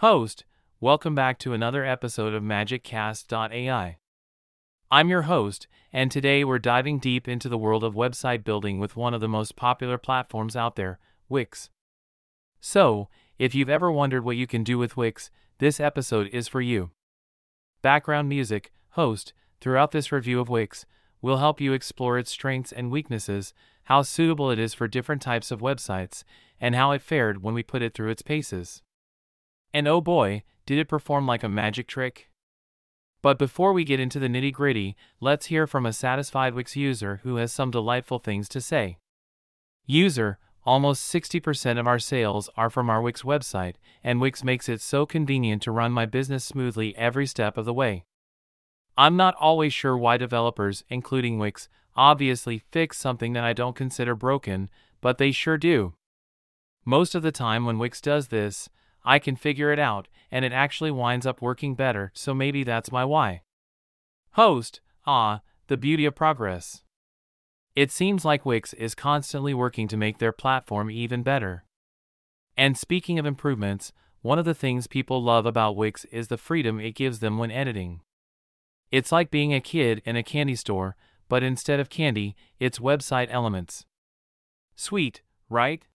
Host, welcome back to another episode of MagicCast.ai. I'm your host, and today we're diving deep into the world of website building with one of the most popular platforms out there, Wix. So, if you've ever wondered what you can do with Wix, this episode is for you. Background music, host, throughout this review of Wix, will help you explore its strengths and weaknesses, how suitable it is for different types of websites, and how it fared when we put it through its paces. And oh boy, did it perform like a magic trick! But before we get into the nitty gritty, let's hear from a satisfied Wix user who has some delightful things to say. User, almost 60% of our sales are from our Wix website, and Wix makes it so convenient to run my business smoothly every step of the way. I'm not always sure why developers, including Wix, obviously fix something that I don't consider broken, but they sure do. Most of the time, when Wix does this, I can figure it out, and it actually winds up working better, so maybe that's my why. Host, ah, the beauty of progress. It seems like Wix is constantly working to make their platform even better. And speaking of improvements, one of the things people love about Wix is the freedom it gives them when editing. It's like being a kid in a candy store, but instead of candy, it's website elements. Sweet, right?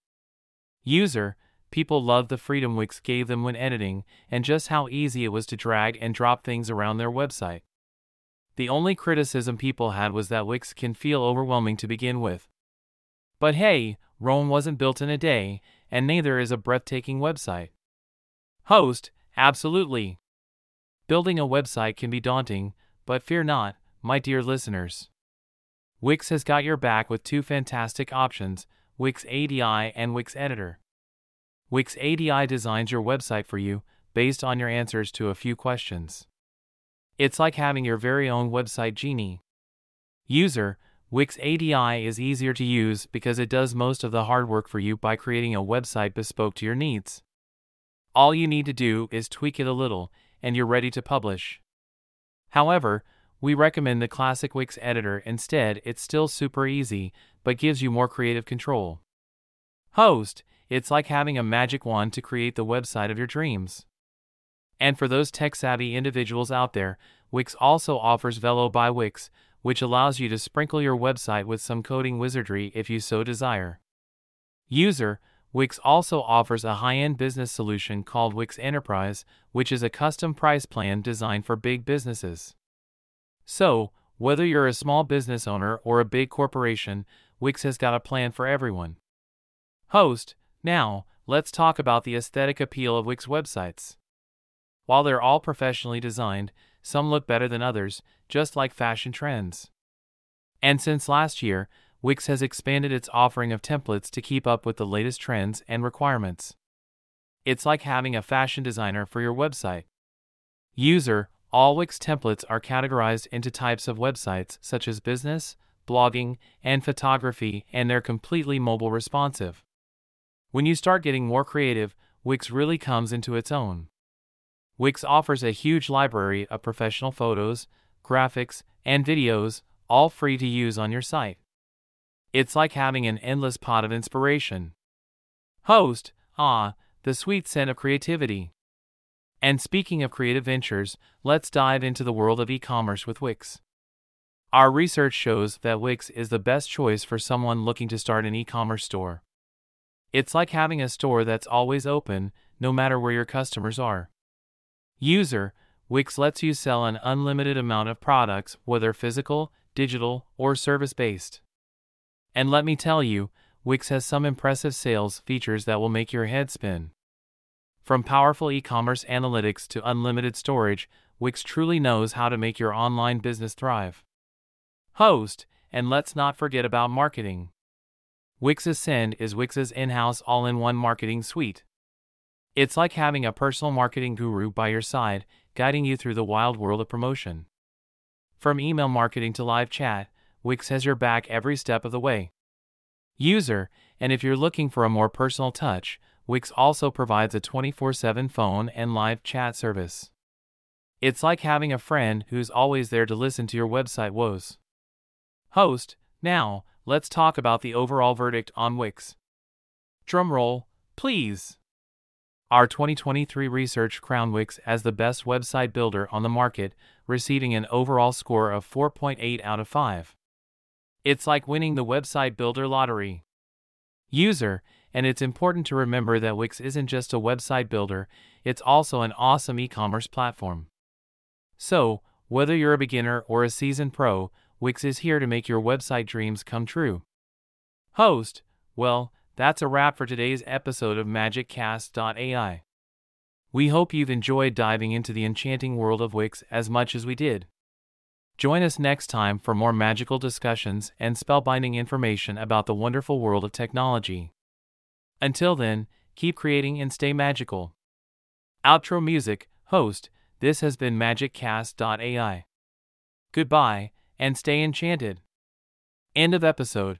User, people loved the freedom Wix gave them when editing, and just how easy it was to drag and drop things around their website. The only criticism people had was that Wix can feel overwhelming to begin with. But hey, Rome wasn't built in a day, and neither is a breathtaking website. Host, absolutely. Building a website can be daunting, but fear not, my dear listeners. Wix has got your back with two fantastic options Wix ADI and Wix Editor. Wix ADI designs your website for you based on your answers to a few questions. It's like having your very own website genie. User, Wix ADI is easier to use because it does most of the hard work for you by creating a website bespoke to your needs. All you need to do is tweak it a little, and you're ready to publish. However, we recommend the classic Wix editor instead, it's still super easy, but gives you more creative control. Host, it's like having a magic wand to create the website of your dreams. And for those tech savvy individuals out there, Wix also offers Velo by Wix, which allows you to sprinkle your website with some coding wizardry if you so desire. User, Wix also offers a high end business solution called Wix Enterprise, which is a custom price plan designed for big businesses. So, whether you're a small business owner or a big corporation, Wix has got a plan for everyone. Host, now, let's talk about the aesthetic appeal of Wix websites. While they're all professionally designed, some look better than others, just like fashion trends. And since last year, Wix has expanded its offering of templates to keep up with the latest trends and requirements. It's like having a fashion designer for your website. User, all Wix templates are categorized into types of websites such as business, blogging, and photography, and they're completely mobile responsive. When you start getting more creative, Wix really comes into its own. Wix offers a huge library of professional photos, graphics, and videos, all free to use on your site. It's like having an endless pot of inspiration. Host, ah, the sweet scent of creativity. And speaking of creative ventures, let's dive into the world of e commerce with Wix. Our research shows that Wix is the best choice for someone looking to start an e commerce store. It's like having a store that's always open, no matter where your customers are. User, Wix lets you sell an unlimited amount of products, whether physical, digital, or service based. And let me tell you, Wix has some impressive sales features that will make your head spin. From powerful e commerce analytics to unlimited storage, Wix truly knows how to make your online business thrive. Host, and let's not forget about marketing. Wix Ascend is Wix's in house all in one marketing suite. It's like having a personal marketing guru by your side, guiding you through the wild world of promotion. From email marketing to live chat, Wix has your back every step of the way. User, and if you're looking for a more personal touch, Wix also provides a 24 7 phone and live chat service. It's like having a friend who's always there to listen to your website woes. Host, now, let's talk about the overall verdict on Wix. Drumroll, please. Our 2023 research crowned Wix as the best website builder on the market, receiving an overall score of 4.8 out of 5. It's like winning the website builder lottery. User, and it's important to remember that Wix isn't just a website builder, it's also an awesome e commerce platform. So, whether you're a beginner or a seasoned pro, Wix is here to make your website dreams come true. Host, well, that's a wrap for today's episode of MagicCast.ai. We hope you've enjoyed diving into the enchanting world of Wix as much as we did. Join us next time for more magical discussions and spellbinding information about the wonderful world of technology. Until then, keep creating and stay magical. Outro music, host, this has been MagicCast.ai. Goodbye, and stay enchanted. End of episode.